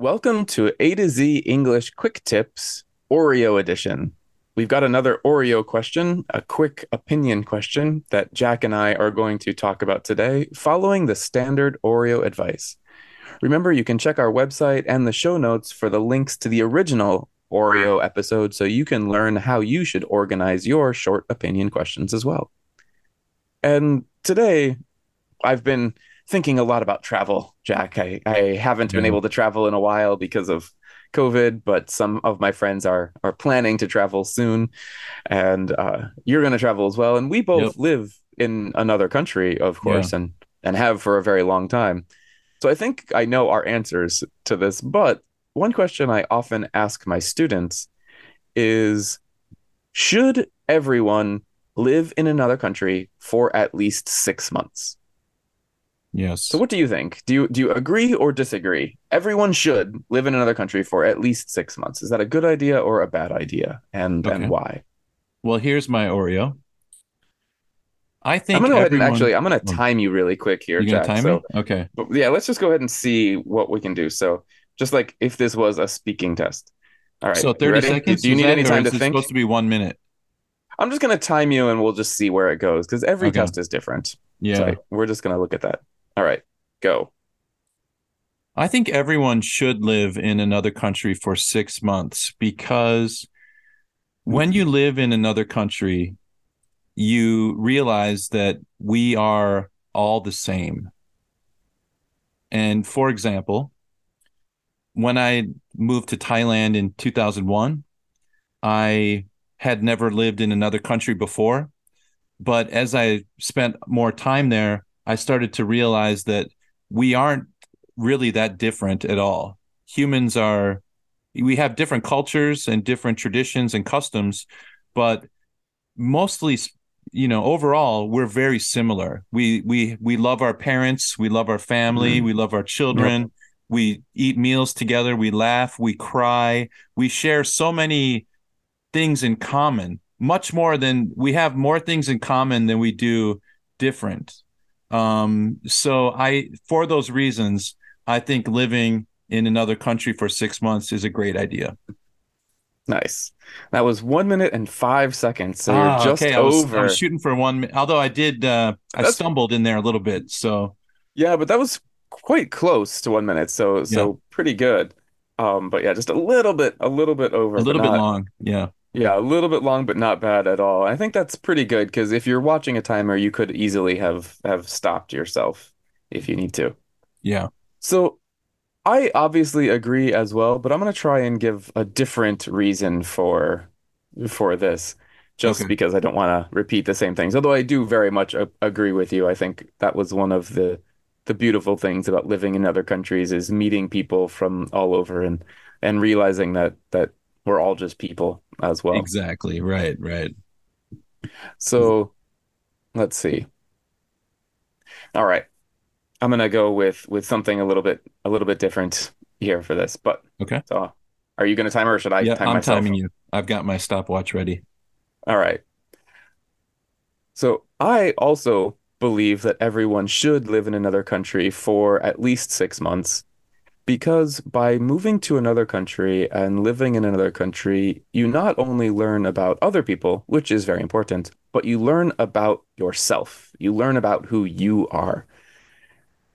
Welcome to A to Z English Quick Tips Oreo Edition. We've got another Oreo question, a quick opinion question that Jack and I are going to talk about today, following the standard Oreo advice. Remember, you can check our website and the show notes for the links to the original Oreo episode so you can learn how you should organize your short opinion questions as well. And today, I've been thinking a lot about travel, Jack. I, I haven't been able to travel in a while because of COVID, but some of my friends are are planning to travel soon, and uh, you're going to travel as well. And we both Yep. live in another country, of course, and and have for a very long time. So I think I know our answers to this. But one question I often ask my students is: Should everyone live in another country for at least six months? Yes. So what do you think? Do you do you agree or disagree? Everyone should live in another country for at least six months. Is that a good idea or a bad idea? And Okay. and why? well, here's my Oreo. I think I'm gonna go ahead and actually I'm gonna Oh. time you really quick here, You're Jack. time so me? Okay. yeah, let's just go ahead and see what we can do. So just like if this was a speaking test. All right. So 30 ready? seconds. Do you need any time to think? supposed to be one minute? I'm just gonna time you and we'll just see where it goes because every Okay. test is different. Yeah. So we're just gonna look at that. All right, go. I think everyone should live in another country for six months because when you live in another country, you realize that we are all the same. And for example, when I moved to Thailand in 2001, I had never lived in another country before. But as I spent more time there, I started to realize that we aren't really that different at all. Humans are, we have different cultures and different traditions and customs, but mostly, you know, overall, we're very similar. We we we love our parents, we love our family, Mhm. we love our children. We eat meals together, we laugh, we cry, we share so many things in common, much more than we have more things in common than we do different. Um, so I, for those reasons, I think living in another country for six months is a great idea. Nice. That was one minute and five seconds. So you're Ah, just okay, I was, over. I was shooting for one. mi- Although I did, uh, I That's- stumbled in there a little bit. So Yeah, but that was quite close to one minute, so so pretty good. Um, but yeah, just a little bit, a little bit over, a little bit long. Yeah. Yeah, a little bit long, but not bad at all. I think that's pretty good because if you're watching a timer, you could easily have have stopped yourself if you need to. Yeah. So I obviously agree as well, but I'm gonna try and give a different reason for for this, just Okay. because I don't want to repeat the same things. Although I do very much a agree with you. I think that was one of the the beautiful things about living in other countries is meeting people from all over and and realizing that that we're all just people as well. Exactly. Right. Right. So let's see. All right. I'm gonna go with with something a little bit a little bit different here for this. But Okay. so are you gonna time or should I yeah. time I'm myself? timing you. I've got my stopwatch ready. All right. So I also believe that everyone should live in another country for at least six months because by moving to another country and living in another country, you not only learn about other people, which is very important, but you learn about yourself. You learn about who you are.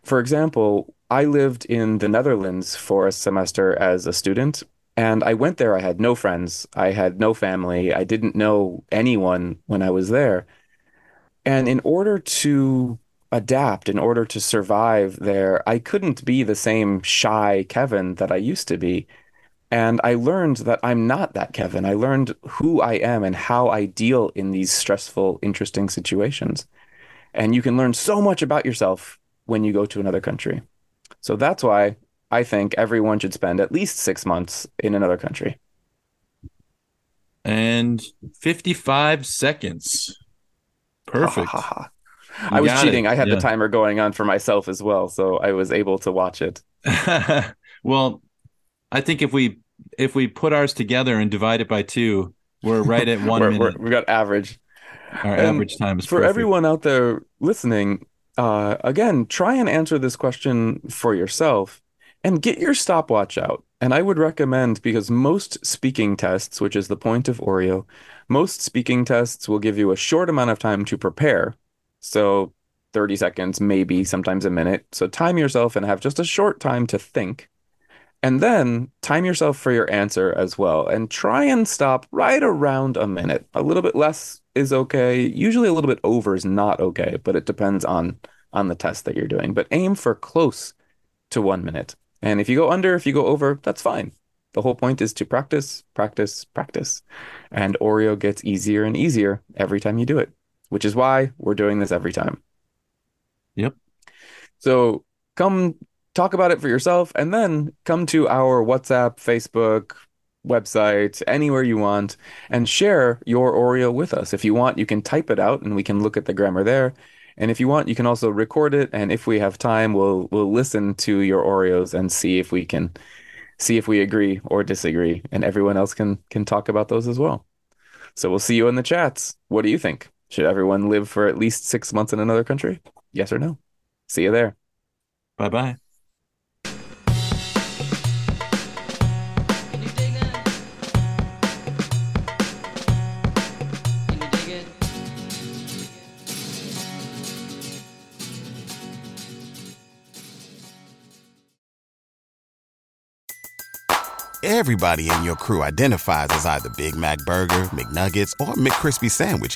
For example, I lived in the Netherlands for a semester as a student, and I went there. I had no friends, I had no family, I didn't know anyone when I was there. And in order to adapt, in order to survive there, I couldn't be the same shy Kevin that I used to be. And I learned that I'm not that Kevin. I learned who I am and how I deal in these stressful, interesting situations. And you can learn so much about yourself when you go to another country. So that's why I think everyone should spend at least six months in another country. And 55 seconds. Perfect. I was cheating. It. I had yeah. the timer going on for myself as well, so I was able to watch it. well, I think if we if we put ours together and divide it by two, we're right at one minute. we got average. Our and average time is for perfect. everyone out there listening. Uh, again, try and answer this question for yourself and get your stopwatch out. And I would recommend because most speaking tests, which is the point of Oreo, most speaking tests will give you a short amount of time to prepare. So 30 seconds, maybe sometimes a minute. So time yourself and have just a short time to think. And then time yourself for your answer as well. And try and stop right around a minute. A little bit less is okay. Usually a little bit over is not okay, but it depends on on the test that you're doing. But aim for close to one minute. And if you go under, if you go over, that's fine. The whole point is to practice, practice, practice. And Oreo gets easier and easier every time you do it, which is why we're doing this every time. Yep. So come talk about it for yourself and then come to our WhatsApp, Facebook, website, anywhere you want, and share your Oreo with us. If you want, you can type it out and we can look at the grammar there. And if you want, you can also record it. And if we have time, we'll we'll listen to your Oreos and see if we can see if we agree or disagree. And everyone else can can talk about those as well. So we'll see you in the chats. What do you think? Should everyone live for at least six months in another country? Yes or no? See you there. Bye bye. Everybody in your crew identifies as either Big Mac Burger, McNuggets, or McCrispy Sandwich.